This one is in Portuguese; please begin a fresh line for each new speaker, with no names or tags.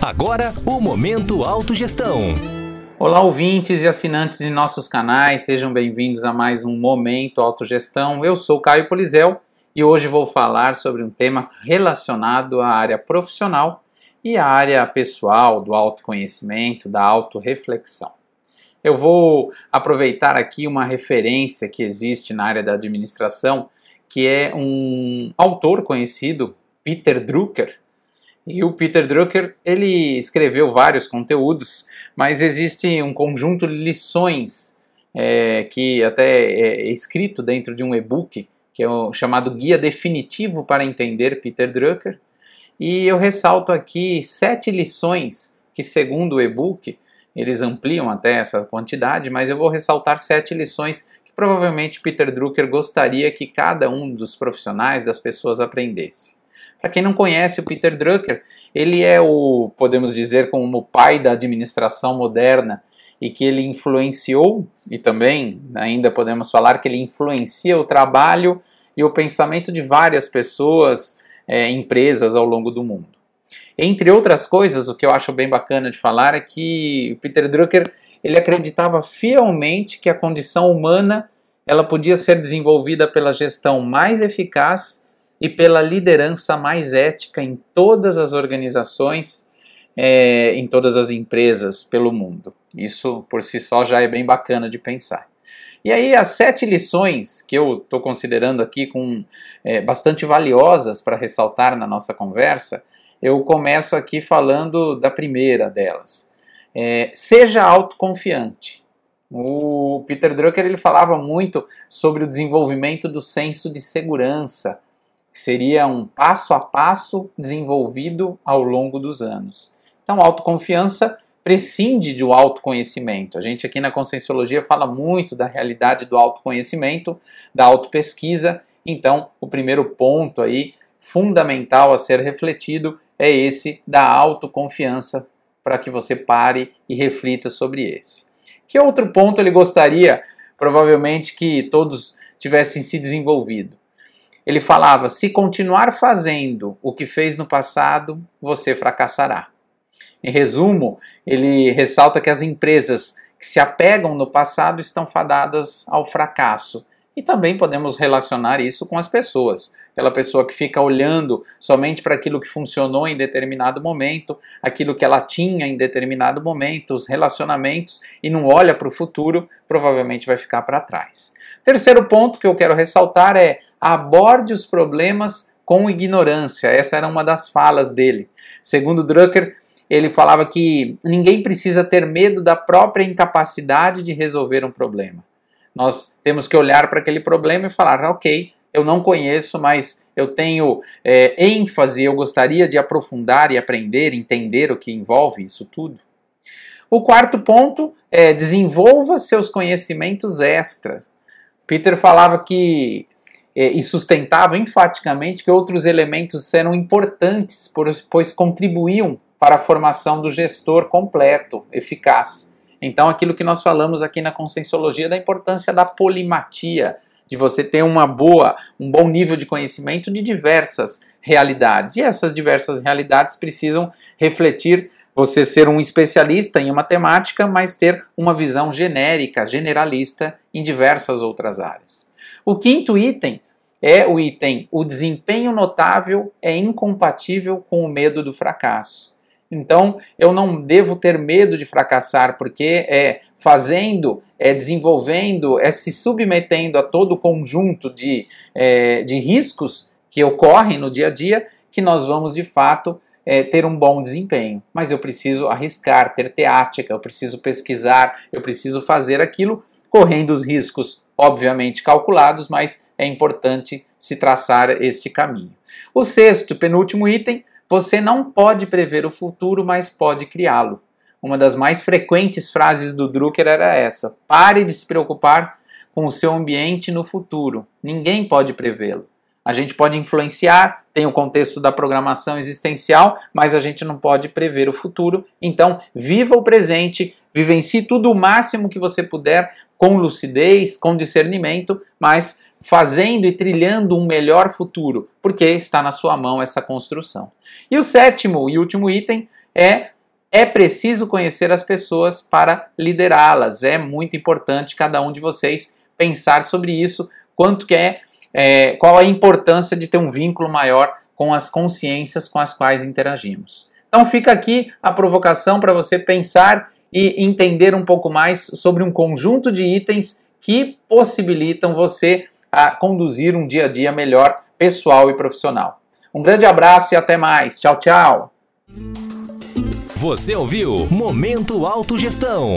Agora, o Momento Autogestão.
Olá, ouvintes e assinantes de nossos canais, sejam bem-vindos a mais um Momento Autogestão. Eu sou Caio Polizel e hoje vou falar sobre um tema relacionado à área profissional e à área pessoal do autoconhecimento, da autorreflexão. Eu vou aproveitar aqui uma referência que existe na área da administração, que é um autor conhecido, Peter Drucker. E o Peter Drucker, ele escreveu vários conteúdos, mas existe um conjunto de lições é, que até é escrito dentro de um e-book que é o chamado Guia Definitivo para Entender Peter Drucker. E eu ressalto aqui sete lições que, segundo o e-book, eles ampliam até essa quantidade, mas eu vou ressaltar sete lições que provavelmente Peter Drucker gostaria que cada um dos profissionais, das pessoas, aprendesse. Para quem não conhece o Peter Drucker, ele é o, podemos dizer, como o pai da administração moderna e que ele influenciou, e também ainda podemos falar que ele influencia o trabalho e o pensamento de várias pessoas, é, empresas ao longo do mundo. Entre outras coisas, o que eu acho bem bacana de falar é que Peter Drucker ele acreditava fielmente que a condição humana ela podia ser desenvolvida pela gestão mais eficaz e pela liderança mais ética em todas as organizações é, em todas as empresas pelo mundo. Isso por si só já é bem bacana de pensar. E aí, as sete lições que eu estou considerando aqui com é, bastante valiosas para ressaltar na nossa conversa, eu começo aqui falando da primeira delas. É, seja autoconfiante. O Peter Drucker ele falava muito sobre o desenvolvimento do senso de segurança, seria um passo a passo desenvolvido ao longo dos anos. Então, autoconfiança prescinde do autoconhecimento. A gente aqui na Conscienciologia fala muito da realidade do autoconhecimento, da autopesquisa. Então, o primeiro ponto aí fundamental a ser refletido é esse da autoconfiança, para que você pare e reflita sobre esse. Que outro ponto ele gostaria, provavelmente, que todos tivessem se desenvolvido? Ele falava: se continuar fazendo o que fez no passado, você fracassará. Em resumo, ele ressalta que as empresas que se apegam no passado estão fadadas ao fracasso. E também podemos relacionar isso com as pessoas. Aquela pessoa que fica olhando somente para aquilo que funcionou em determinado momento, aquilo que ela tinha em determinado momento, os relacionamentos, e não olha para o futuro, provavelmente vai ficar para trás. Terceiro ponto que eu quero ressaltar é aborde os problemas com ignorância. Essa era uma das falas dele. Segundo Drucker, ele falava que ninguém precisa ter medo da própria incapacidade de resolver um problema. Nós temos que olhar para aquele problema e falar, ok, eu não conheço, mas eu tenho é, ênfase, eu gostaria de aprofundar e aprender, entender o que envolve isso tudo. O quarto ponto é desenvolva seus conhecimentos extras. Peter falava que e sustentava enfaticamente que outros elementos eram importantes, pois contribuíam para a formação do gestor completo, eficaz. Então, aquilo que nós falamos aqui na Conscienciologia da importância da polimatia, de você ter uma boa, um bom nível de conhecimento de diversas realidades. E essas diversas realidades precisam refletir você ser um especialista em uma temática, mas ter uma visão genérica, generalista em diversas outras áreas. O quinto item é o item: o desempenho notável é incompatível com o medo do fracasso. Então, eu não devo ter medo de fracassar, porque é fazendo, é desenvolvendo, é se submetendo a todo o conjunto de, é, de riscos que ocorrem no dia a dia que nós vamos de fato é, ter um bom desempenho. Mas eu preciso arriscar, ter teática, eu preciso pesquisar, eu preciso fazer aquilo correndo os riscos, obviamente calculados, mas é importante se traçar este caminho. O sexto, penúltimo item, você não pode prever o futuro, mas pode criá-lo. Uma das mais frequentes frases do Drucker era essa: pare de se preocupar com o seu ambiente no futuro. Ninguém pode prevê-lo. A gente pode influenciar, tem o contexto da programação existencial, mas a gente não pode prever o futuro. Então, viva o presente, vivencie tudo o máximo que você puder, com lucidez, com discernimento, mas fazendo e trilhando um melhor futuro, porque está na sua mão essa construção. E o sétimo e último item é é preciso conhecer as pessoas para liderá-las. É muito importante cada um de vocês pensar sobre isso, quanto que é, é qual a importância de ter um vínculo maior com as consciências com as quais interagimos. Então fica aqui a provocação para você pensar e entender um pouco mais sobre um conjunto de itens que possibilitam você a conduzir um dia a dia melhor pessoal e profissional. Um grande abraço e até mais. Tchau, tchau.
Você ouviu Momento Autogestão.